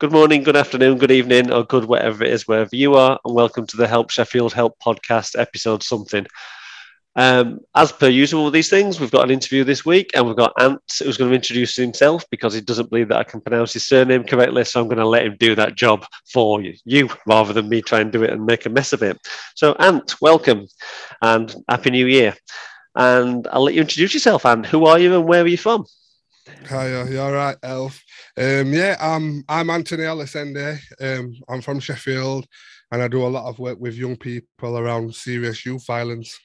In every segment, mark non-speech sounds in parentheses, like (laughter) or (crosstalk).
Good morning, good afternoon, good evening, or good whatever it is, wherever you are, and welcome to the Help Sheffield Help podcast episode something. Um, as per usual with these things, we've got an interview this week, and we've got Ant who's going to introduce himself because he doesn't believe that I can pronounce his surname correctly. So I'm going to let him do that job for you, you rather than me try and do it and make a mess of it. So, Ant, welcome and Happy New Year. And I'll let you introduce yourself, Ant. Who are you and where are you from? Hi, uh, you all right, Elf? Um, yeah, I'm I'm Anthony Olusanya. Um, I'm from Sheffield, and I do a lot of work with young people around serious youth violence.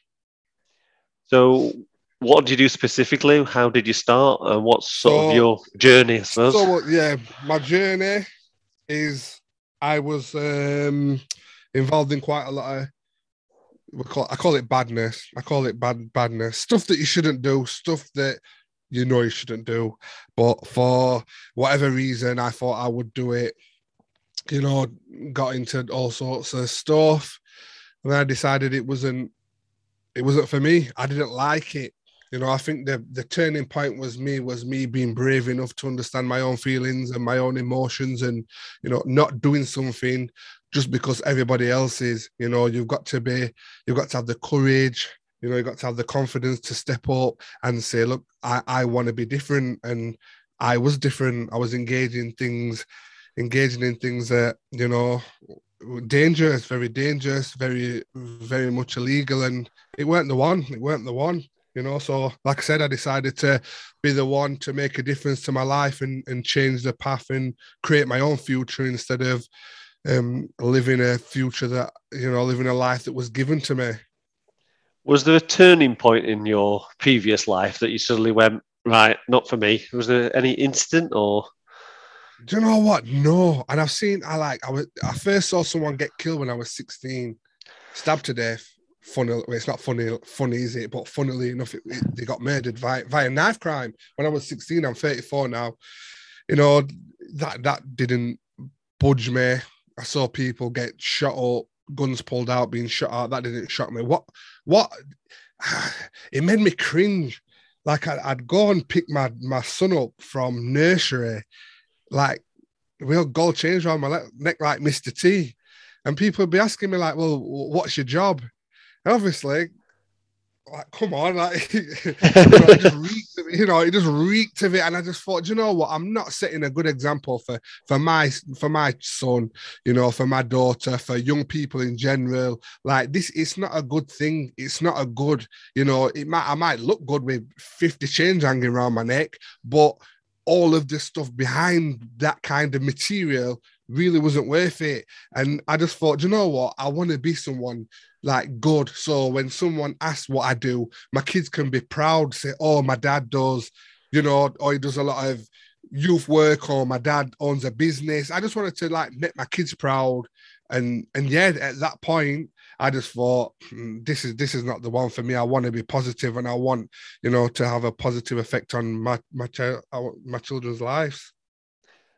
So, what did you do specifically? How did you start, and what's sort so, of your journey? I suppose. So, yeah, my journey is I was um, involved in quite a lot of. We call, I call it badness. I call it bad badness. Stuff that you shouldn't do. Stuff that you know you shouldn't do. But for whatever reason, I thought I would do it. You know, got into all sorts of stuff, and I decided it wasn't. It wasn't for me. I didn't like it. You know, I think the the turning point was me was me being brave enough to understand my own feelings and my own emotions, and you know, not doing something just because everybody else is. You know, you've got to be, you've got to have the courage you know, you got to have the confidence to step up and say, look, I, I want to be different. And I was different. I was engaging things, engaging in things that, you know, dangerous, very dangerous, very, very much illegal. And it weren't the one. It weren't the one. You know, so like I said, I decided to be the one to make a difference to my life and, and change the path and create my own future instead of um, living a future that, you know, living a life that was given to me. Was there a turning point in your previous life that you suddenly went, right, not for me? Was there any instant or? Do you know what? No. And I've seen, I like, I was, I first saw someone get killed when I was 16, stabbed to death. Funny, well, it's not funny, funny, is it? But funnily enough, it, it, they got murdered via, via knife crime when I was 16. I'm 34 now. You know, that, that didn't budge me. I saw people get shot up guns pulled out, being shot out. That didn't shock me. What, what? (sighs) It made me cringe. Like I, would go and pick my my son up from nursery, like real gold chains around my neck, like Mr. T, and people would be asking me like, "Well, what's your job?" And obviously, like, come on, like, (laughs) you, know, it just (laughs) reeked of it, you know, it just reeked of it. And I just thought, you know what, I'm not setting a good example for for my for my son, you know, for my daughter, for young people in general. Like this, it's not a good thing. It's not a good, you know, it might I might look good with 50 chains hanging around my neck, but all of the stuff behind that kind of material really wasn't worth it. And I just thought, you know what? I want to be someone like good. So when someone asks what I do, my kids can be proud, say, oh, my dad does, you know, or he does a lot of youth work, or my dad owns a business. I just wanted to like make my kids proud. And and yeah, at that point, I just thought hmm, this is this is not the one for me. I want to be positive, and I want you know to have a positive effect on my my child my children's lives.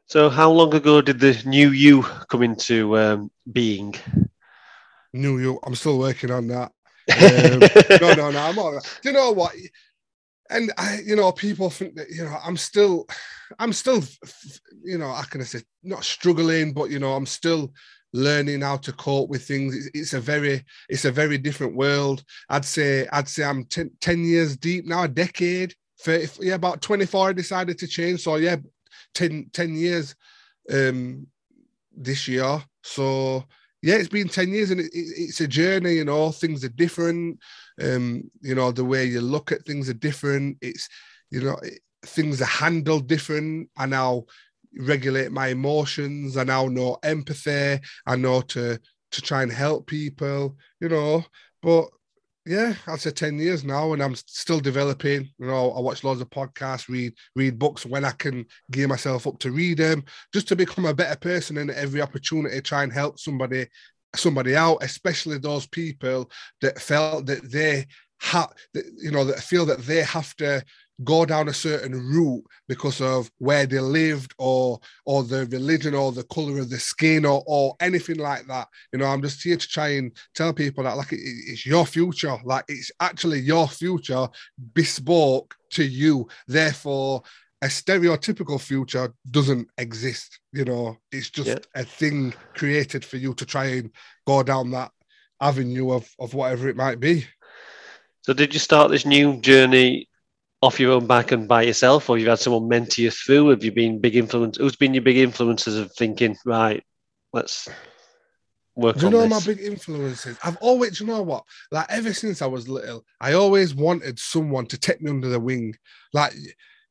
So, how long ago did the new you come into um, being? New you. I'm still working on that. (laughs) Um, no, no, no. I'm all right. Do you know what? And I, you know, people think that you know I'm still, I'm still, you know, I can say not struggling, but you know, I'm still learning how to cope with things. It's, a very, it's a very different world. I'd say, I'd say I'm ten, 10 years deep now, a decade. 30, yeah, about 24, I decided to change. So yeah, 10, 10 years um, this year. So yeah, it's been 10 years and it, it, it's a journey, you know, things are different. Um, you know, the way you look at things are different. It's, you know, it, things are handled different. I now regulate my emotions. I now know empathy. I know to to try and help people, you know. But yeah, I'd say 10 years now, and I'm still developing. You know, I watch loads of podcasts, read read books when I can gear myself up to read them, just to become a better person and every opportunity try and help somebody somebody out, especially those people that felt that they have, you know, that feel that they have to go down a certain route because of where they lived or or the religion or the color of the skin or, or anything like that you know i'm just here to try and tell people that like it, it's your future like it's actually your future bespoke to you therefore a stereotypical future doesn't exist. You know, it's just Yeah. a thing created for you to try and go down that avenue of of whatever it might be. So, did you start this new journey off your own back and by yourself, or you've had someone mentor you through? Have you been big influence? Who's been your big influences of thinking, right, let's work Do you know this? my big influences? I've always, you know what? Like ever since I was little, I always wanted someone to take me under the wing. Like,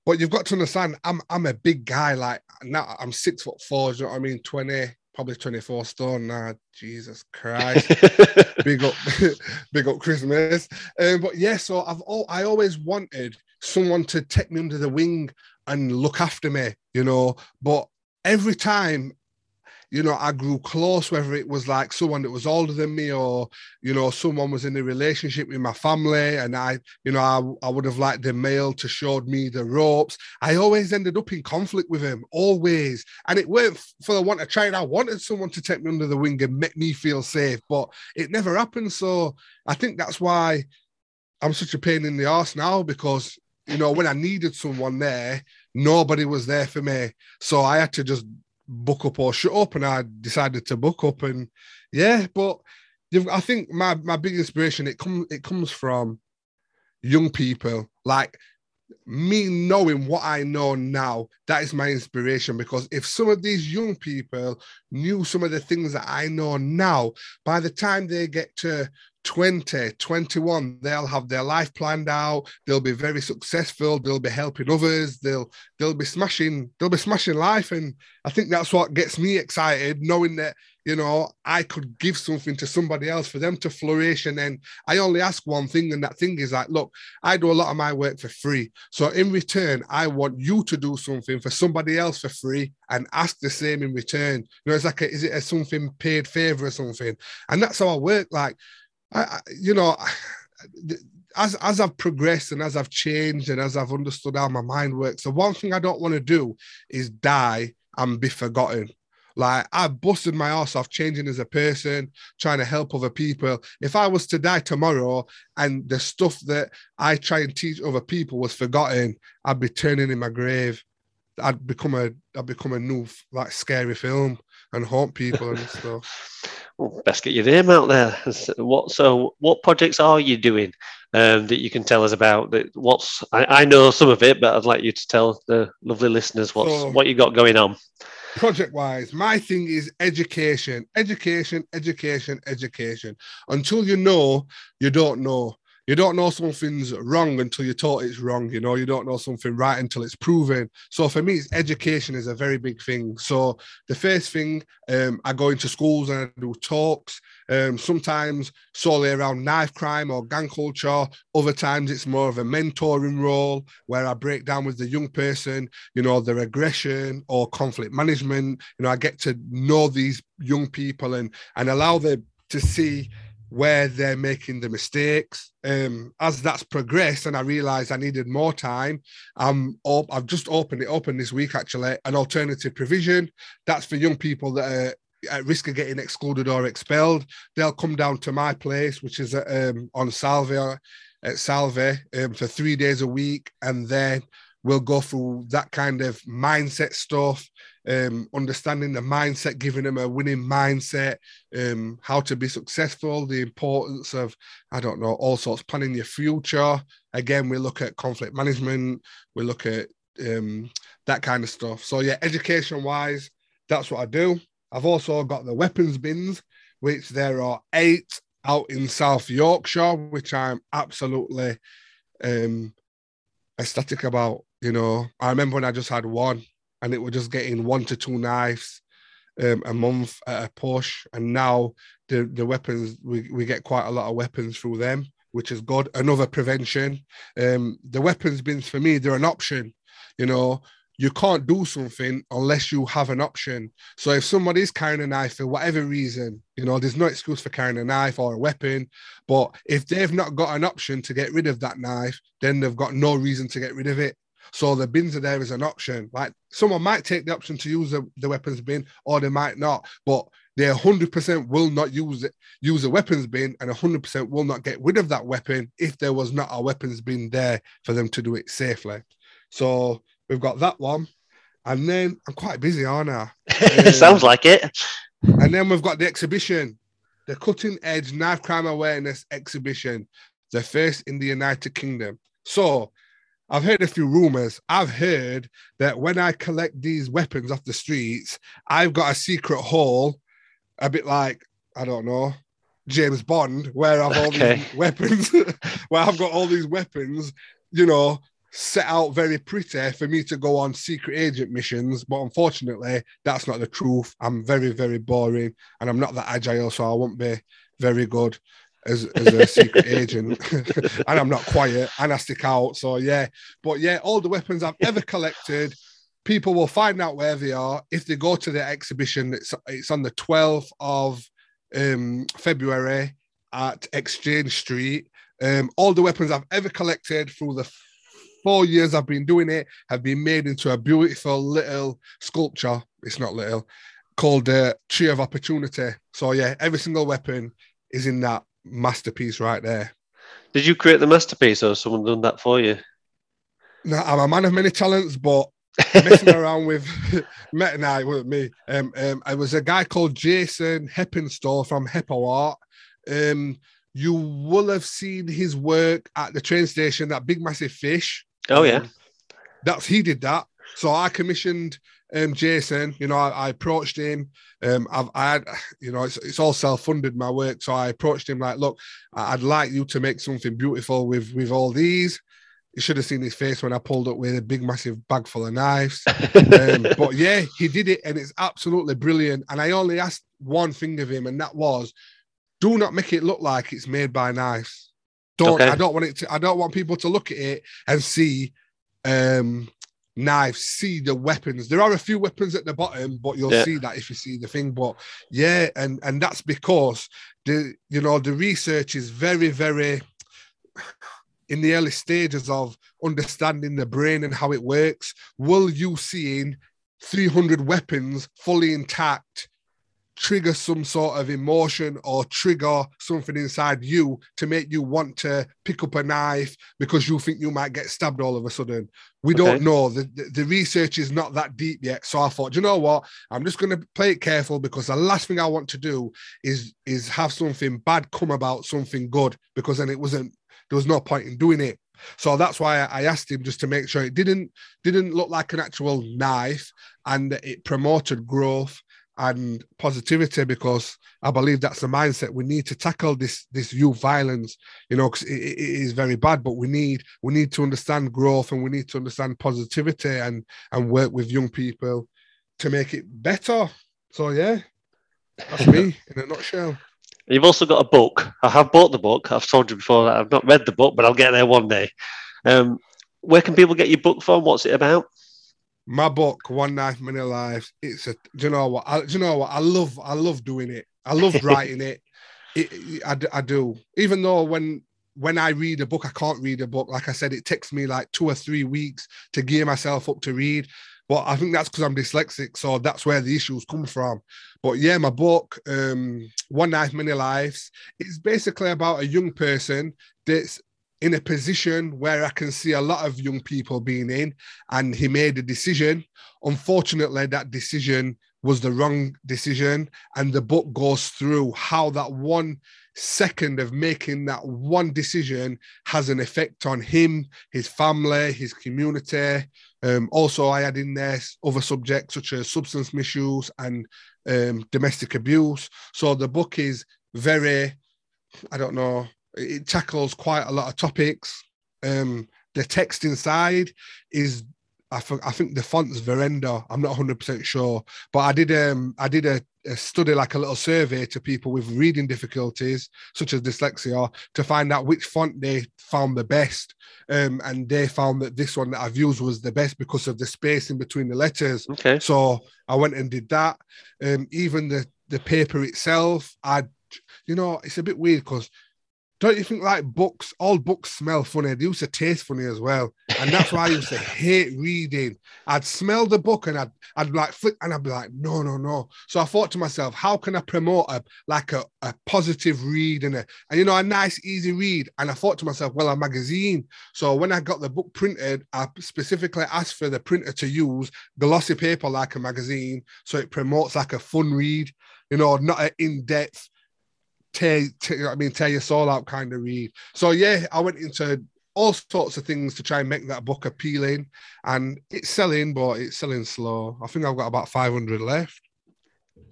but you've got to understand, I'm I'm a big guy. Like now, I'm six foot four. Do you know what I mean? Twenty, probably twenty four stone now. Jesus Christ. (laughs) big up, (laughs) big up Christmas. Um, but yeah, so I've all I always wanted someone to take me under the wing and look after me, you know. But every time, you know, I grew close, whether it was like someone that was older than me or, you know, someone was in a relationship with my family and I, you know, I, I would have liked the male to showed me the ropes. I always ended up in conflict with him, always. And it weren't for the want of trying. I wanted someone to take me under the wing and make me feel safe, but it never happened. So I think that's why I'm such a pain in the ass now because you know when I needed someone there, nobody was there for me. So I had to just book up or shut up, and I decided to book up. And yeah, but I think my my big inspiration it comes it comes from young people like me knowing what I know now, that is my inspiration. Because if some of these young people knew some of the things that I know now, by the time they get to 20, 21, they'll have their life planned out. They'll be very successful. They'll be helping others. They'll they'll be smashing, they'll be smashing life. And I think that's what gets me excited, knowing that, you know, I could give something to somebody else for them to flourish. And then I only ask one thing, and that thing is like, look, I do a lot of my work for free. So in return, I want you to do something for somebody else for free and ask the same in return. You know, it's like, a, is it a something paid favor or something? And that's how I work. Like, I, I you know, (sighs) as as I've progressed and as I've changed and as I've understood how my mind works, the one thing I don't want to do is die and be forgotten. Like I busted my ass off changing as a person, trying to help other people. If I was to die tomorrow and the stuff that I try and teach other people was forgotten, I'd be turning in my grave. I'd become a I'd become a new like scary film and haunt people and (laughs) stuff. Well, best get your name out there. (laughs) What so? What projects are you doing um, that you can tell us about? That what's I, I know some of it, but I'd like you to tell the lovely listeners what's So- what you got going on. project wise, my thing is education, education, education, education. Until you know, you don't know. You don't know something's wrong until you're taught it's wrong. You know, you don't know something right until it's proven. So for me, education is a very big thing. So the first thing, um, I go into schools and I do talks. Um, sometimes solely around knife crime or gang culture. Other times it's more of a mentoring role where I break down with the young person you know, their aggression or conflict management. You know, I get to know these young people and and allow them to see where they're making the mistakes. Um, as that's progressed, and I realized I needed more time. Um, op- I've just opened it open this week actually, an alternative provision. That's for young people that are at risk of getting excluded or expelled. They'll come down to my place, which is at, um, on Salvia at Salve um, for three days a week, and then we'll go through that kind of mindset stuff, um, understanding the mindset, giving them a winning mindset, um, how to be successful, the importance of, I don't know, all sorts, planning your future. Again, we look at conflict management, we look at um, that kind of stuff. So, yeah, education wise, that's what I do. I've also got the weapons bins, which there are eight out in South Yorkshire, which I'm absolutely um, ecstatic about. You know, I remember when I just had one and it was just getting one to two knives um, a month at a push. And now the, the weapons, we, we get quite a lot of weapons through them, which is good. Another prevention. Um, the weapons bins for me, they're an option. You know, you can't do something unless you have an option. So if somebody's carrying a knife for whatever reason, you know, there's no excuse for carrying a knife or a weapon. But if they've not got an option to get rid of that knife, then they've got no reason to get rid of it. So the bins are there as an option. Like someone might take the option to use the, the weapons bin, or they might not. But they 100% will not use it, use a weapons bin, and 100% will not get rid of that weapon if there was not a weapons bin there for them to do it safely. So we've got that one, and then I'm quite busy, aren't I? (laughs) sounds like it. And then we've got the exhibition, the Cutting Edge Knife Crime Awareness Exhibition, the first in the United Kingdom. So I've heard a few rumors. I've heard that when I collect these weapons off the streets, I've got a secret hall, a bit like, I don't know, James Bond, where I've all Okay. these (laughs) weapons, (laughs) where I've got all these weapons, you know, set out very pretty for me to go on secret agent missions. But unfortunately, that's not the truth. I'm very, very boring and I'm not that agile, so I won't be very good as, as a secret (laughs) agent. (laughs) and I'm not quiet and I stick out. So yeah. But yeah, all the weapons I've ever collected, people will find out where they are if they go to the exhibition. It's it's on the 12th of um, February at Exchange Street. Um, all the weapons I've ever collected through the four years I've been doing it have been made into a beautiful little sculpture. It's not little, called uh, Tree of Opportunity. So yeah, every single weapon is in that masterpiece right there. Did you create the masterpiece or someone done that for you? No, I'm a man of many talents, but (laughs) messing around with (laughs) met nah, it wasn't me. Um, um, I was a guy called Jason Heppenstall from Heppo Art. Um, you will have seen his work at the train station, that big massive fish. Oh, yeah. Um, that's he did that. So I commissioned um, Jason. You know, I, I approached him. Um, I've I had, you know, it's, it's all self-funded my work. So I approached him like, look, I'd like you to make something beautiful with with all these. You should have seen his face when I pulled up with a big, massive bag full of knives. Um, (laughs) but yeah, he did it, and it's absolutely brilliant. And I only asked one thing of him, and that was, do not make it look like it's made by knives. Don't. Okay. I don't want it to. I don't want people to look at it and see um knives, see the weapons. There are a few weapons at the bottom, but you'll Yeah. see that if you see the thing. But yeah, and and that's because the you know the research is very very in the early stages of understanding the brain and how it works. Will you seeing 300 weapons fully intact trigger some sort of emotion or trigger something inside you to make you want to pick up a knife because you think you might get stabbed all of a sudden. We Okay. don't know. The, the, the research is not that deep yet. So I thought, "Do you know what? I'm just going to play it careful because the last thing I want to do is is have something bad come about something good because then it wasn't there was no point in doing it. So that's why I I asked him just to make sure it didn't didn't look like an actual knife and it promoted growth and positivity because I believe that's the mindset we need to tackle this this youth violence you know 'cause it, it it is very bad but we need we need to understand growth and we need to understand positivity and and work with young people to make it better so yeah that's me in a nutshell You've also got a book. I have bought the book. I've told you before that I've not read the book, but I'll get there one day. Um, where can people get your book from? What's it about? My book one knife many lives it's a do you know what? I, do you know what? I love i love doing it. I love (laughs) writing it. It, it- I, I do. Even though when when i read a book i can't read a book. Like i said it takes me like two or three weeks to gear myself up to read. But i think that's because i'm dyslexic so that's where the issues come from. But yeah my book um one knife many lives it's basically about a young person that's in a position where i can see a lot of young people being in and he made a decision. Unfortunately, that decision was the wrong decision. And the book goes through how that one second of making that one decision has an effect on him, his family, his community. Um, also, I had in there other subjects such as substance misuse and um, domestic abuse. So the book is very, I don't know, it tackles quite a lot of topics. Um, the text inside is I, th- I think the font's Verdana. I'm not 100 percent sure, but I did um I did a, a study like a little survey to people with reading difficulties such as dyslexia to find out which font they found the best, um and they found that this one that I've used was the best because of the space in between the letters. Okay. So I went and did that. Um, even the the paper itself, I, you know, it's a bit weird because don't you think like books, all books smell funny? They used to taste funny as well. And that's why I used to (laughs) hate reading. I'd smell the book and I'd I'd like flick and I'd be like, no, no, no. So I thought to myself, how can I promote a like a, a positive read and a and you know a nice, easy read? And I thought to myself, well, a magazine. So when I got the book printed, I specifically asked for the printer to use glossy paper like a magazine. So it promotes like a fun read, you know, not an in-depth tear, tear, I mean, tear your soul out kind of read. So yeah, I went into all sorts of things to try and make that book appealing, and it's selling, but it's selling slow. I think I've got about 500 left.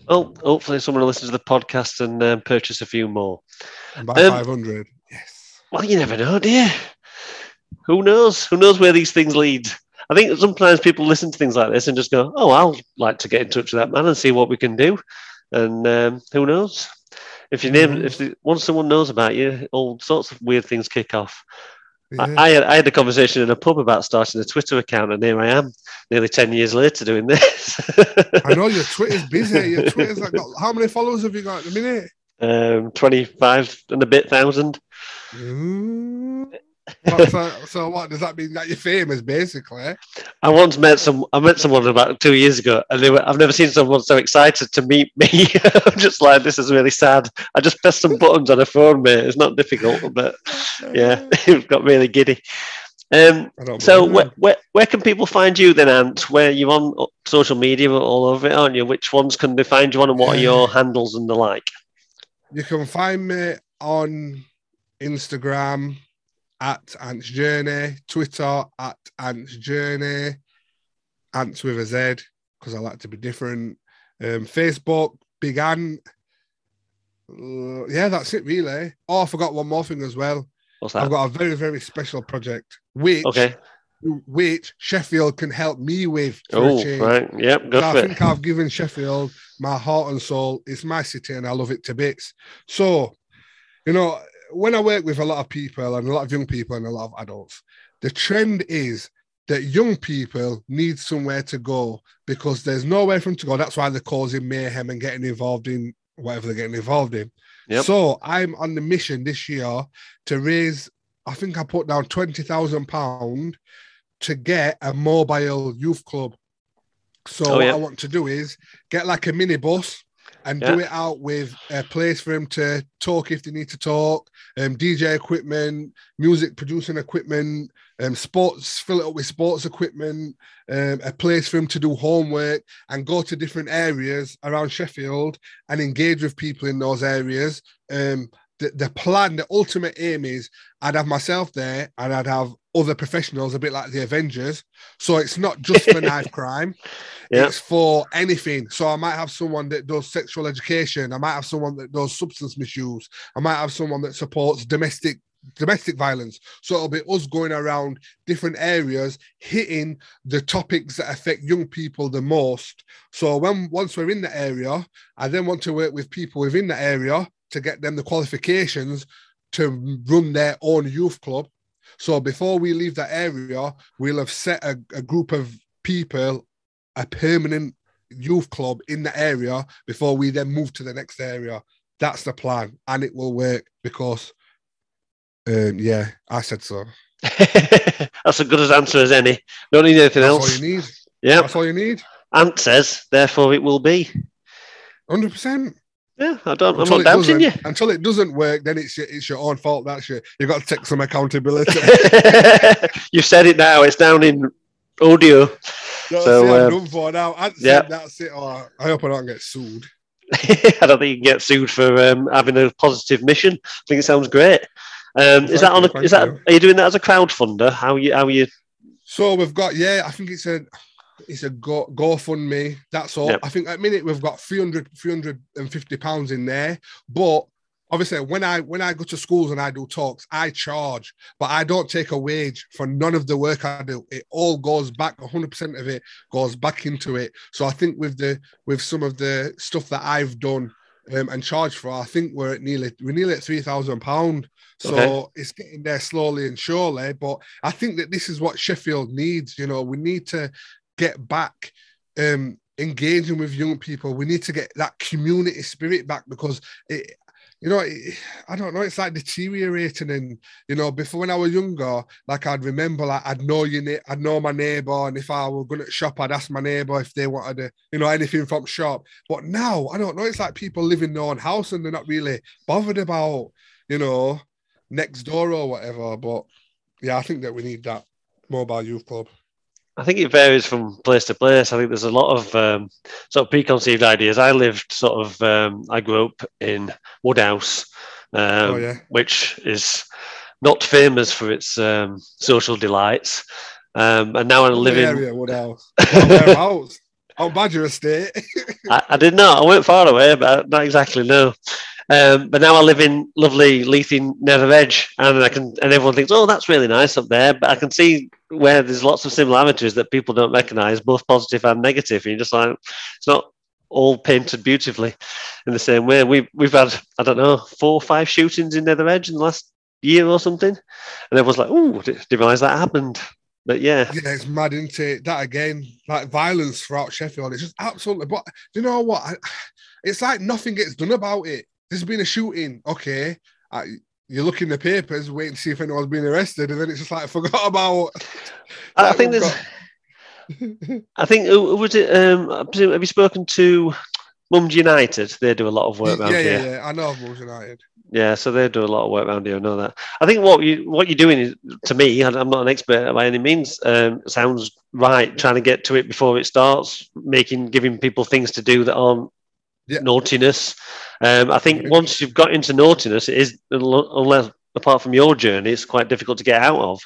Well, hopefully someone will listen to the podcast and um, purchase a few more. About um, 500, yes. Well, you never know, dear. Who knows? Who knows where these things lead? I think sometimes people listen to things like this and just go, "Oh, I'll like to get in touch with that man and see what we can do." And um, who knows? If you name, mm-hmm. if the, once someone knows about you, all sorts of weird things kick off. Yeah. I, I, had, I had a conversation in a pub about starting a Twitter account, and here I am, nearly ten years later, doing this. I know your (laughs) Twitter's busy. Your Twitter's like got, how many followers have you got at the minute? Um, twenty-five and a bit thousand. Mm so, so, what does that mean that you're famous basically? I once met some i met someone about two years ago and they were i've never seen someone so excited to meet me. (laughs) I'm just like this is really sad. I just pressed some buttons on a phone mate. It's not difficult but yeah (laughs) it got really giddy. Um, so where, where, where can people find you then ant? Where you're on social media all over it aren't you? Which ones can they find you on and what are your handles and the like? You can find me on instagram at Ant's Journey, Twitter at Ant's Journey, Ants with a Z, because I like to be different. Um, Facebook, Big Ant. Uh, yeah, that's it really. Oh, I forgot one more thing as well. What's that? I've got a very, very special project, which okay. which Sheffield can help me with. Oh, right. Yep. Good so I think I've given Sheffield my heart and soul. It's my city and I love it to bits. So, you know, when I work with a lot of people and a lot of young people and a lot of adults, the trend is that young people need somewhere to go because there's nowhere for them to go. That's why they're causing mayhem and getting involved in whatever they're getting involved in. Yep. So I'm on the mission this year to raise, I think I put down £20,000 to get a mobile youth club. So oh, yeah. what I want to do is get like a minibus and yeah. do it out with a place for him to talk if they need to talk, um, DJ equipment, music producing equipment, um, sports, fill it up with sports equipment, um, a place for him to do homework and go to different areas around Sheffield and engage with people in those areas. Um, the, the plan, the ultimate aim is I'd have myself there and I'd have other professionals, a bit like the Avengers. So it's not just for (laughs) knife crime, yeah. it's for anything. So I might have someone that does sexual education, I might have someone that does substance misuse, I might have someone that supports domestic domestic violence. So it'll be us going around different areas, hitting the topics that affect young people the most. So when once we're in the area, I then want to work with people within the area to get them the qualifications to run their own youth club. So before we leave that area, we'll have set a, a group of people, a permanent youth club in the area before we then move to the next area. That's the plan, and it will work because, um, yeah, I said so. (laughs) That's as good as answer as any. Don't need anything That's else. All you need. Yeah, that's all you need. Ant says, therefore, it will be. Hundred percent. Yeah, I don't. Until I'm not doubting you. Until it doesn't work, then it's your, it's your own fault. That's your. You've got to take some accountability. (laughs) You've said it now. It's down in audio. so um, done for now. yeah, that's it. Oh, I hope I don't get sued. (laughs) I don't think you can get sued for um, having a positive mission. I think it sounds great. Um, is that on? A, is that? Are you doing that as a crowdfunder? How you? How you? So we've got yeah. I think it's a it's a go GoFundMe. That's all. Yep. I think at minute we've got 300, 350 pounds in there. But obviously, when I when I go to schools and I do talks, I charge, but I don't take a wage for none of the work I do. It all goes back. 100 percent of it goes back into it. So I think with the with some of the stuff that I've done. Um, and charged for, I think we're at nearly we're nearly at three thousand pound. So okay. it's getting there slowly and surely. But I think that this is what Sheffield needs. You know, we need to get back um, engaging with young people. We need to get that community spirit back because it, you know, I don't know. It's like deteriorating, and you know, before when I was younger, like I'd remember, like I'd know you, I'd know my neighbour, and if I were going to shop, I'd ask my neighbour if they wanted, a, you know, anything from shop. But now, I don't know. It's like people live in their own house and they're not really bothered about, you know, next door or whatever. But yeah, I think that we need that mobile youth club. I think it varies from place to place. I think there's a lot of um, sort of preconceived ideas. I lived sort of, um, I grew up in Woodhouse, um, oh, yeah. which is not famous for its um, social delights. Um, and now I live in area, Woodhouse. (laughs) Whereabouts? On Badger Estate. I, I did not. I went far away, but not exactly. No. Um, but now I live in lovely Leithin Nether Edge, and I can, and everyone thinks, "Oh, that's really nice up there." But I can see where there's lots of similarities that people don't recognise, both positive and negative. And you're just like, it's not all painted beautifully in the same way. We've we've had I don't know four or five shootings in Nether Edge in the last year or something, and everyone's like, "Oh, didn't realise that happened." But yeah, yeah, it's mad, isn't it? That again, like violence throughout Sheffield, it's just absolutely. But you know what? I, it's like nothing gets done about it there's been a shooting. Okay, uh, you look in the papers, wait and see if anyone's been arrested, and then it's just like I forgot (laughs) about. (laughs) I think there's. I think was it. Um, have you spoken to Mums United? They do a lot of work around yeah, here. Yeah, yeah, I know Mums United. Yeah, so they do a lot of work around here. I know that. I think what you what you're doing is, to me, I'm not an expert by any means. Um, sounds right. Trying to get to it before it starts, making giving people things to do that aren't yeah. naughtiness. Um, I think once you've got into naughtiness, it is unless apart from your journey, it's quite difficult to get out of.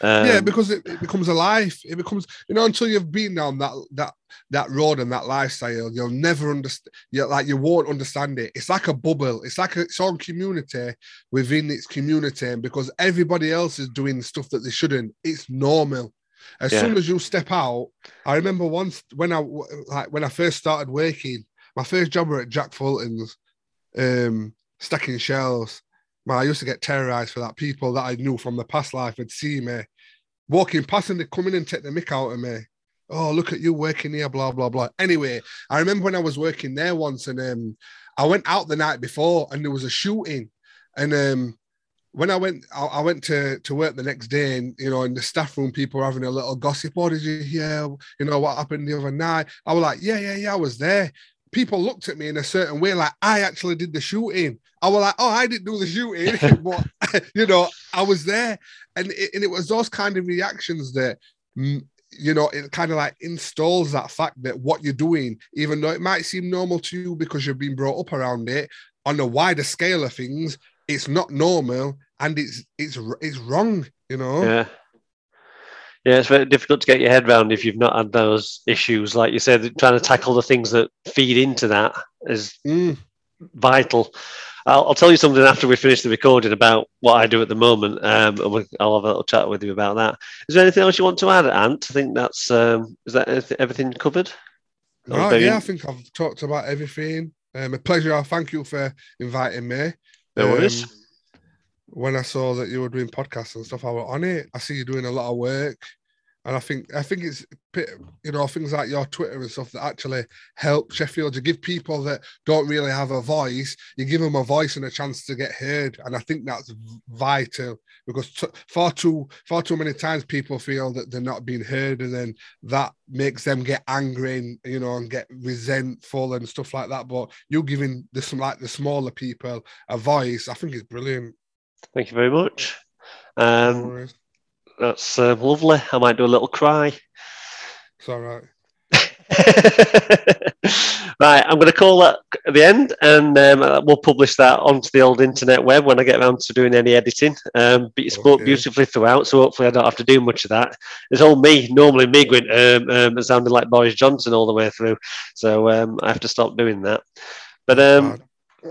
Um, yeah, because it, it, becomes a life. It becomes you know until you've been down that that that road and that lifestyle, you'll never understand. You like you won't understand it. It's like a bubble. It's like a, its own community within its community, and because everybody else is doing stuff that they shouldn't, it's normal. As yeah. soon as you step out, I remember once when I like when I first started working, my first job were at Jack Fulton's, um, stacking shelves. Man, I used to get terrorized for that. People that I knew from the past life would see me walking past and they'd come in and take the mick out of me. Oh, look at you working here, blah, blah, blah. Anyway, I remember when I was working there once and um, I went out the night before and there was a shooting. And um, when I went, I, I, went to, to work the next day, and you know, in the staff room, people were having a little gossip. Oh, did you hear? You know what happened the other night? I was like, yeah, yeah, yeah, I was there people looked at me in a certain way, like I actually did the shooting. I was like, oh, I didn't do the shooting, (laughs) but (laughs) you know, I was there, and it, and it was those kind of reactions that. Mm, you know, it kind of like installs that fact that what you're doing, even though it might seem normal to you because you've been brought up around it, on a wider scale of things, it's not normal and it's it's it's wrong. You know. Yeah. Yeah, it's very difficult to get your head around if you've not had those issues. Like you said, trying to tackle the things that feed into that is mm. vital. I'll, I'll, tell you something after we finish the recording about what I do at the moment. Um, I'll have a little chat with you about that. Is there anything else you want to add, Ant? I think that's um, is that everything covered? Oh, yeah, I think I've talked about everything. Um, a pleasure. Thank you for inviting me. No worries. When I saw that you were doing podcasts and stuff, I was on it. I see you doing a lot of work, and I think I think it's you know things like your Twitter and stuff that actually help Sheffield. You give people that don't really have a voice, you give them a voice and a chance to get heard, and I think that's vital because t- far too far too many times people feel that they're not being heard, and then that makes them get angry and you know and get resentful and stuff like that. But you giving this like the smaller people a voice, I think is brilliant. Thank you very much. Um, that's uh, lovely. I might do a little cry. It's all right. (laughs) right, I'm going to call that at the end, and um, we'll publish that onto the old internet web when I get around to doing any editing. Um, but you spoke okay. beautifully throughout, so hopefully I don't have to do much of that. It's all me, normally me going um, um, sounding like Boris Johnson all the way through, so um, I have to stop doing that. But um,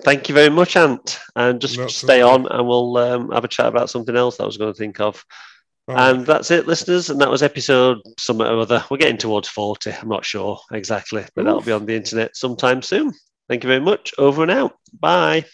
Thank you very much, Ant. And just Not stay on and we'll um, have a chat about something else I was going to think of. and that's it, listeners. And that was episode some or other. We're getting towards 40. I'm not sure exactly, but Oof. that'll be on the internet sometime soon. Thank you very much. Over and out. Bye.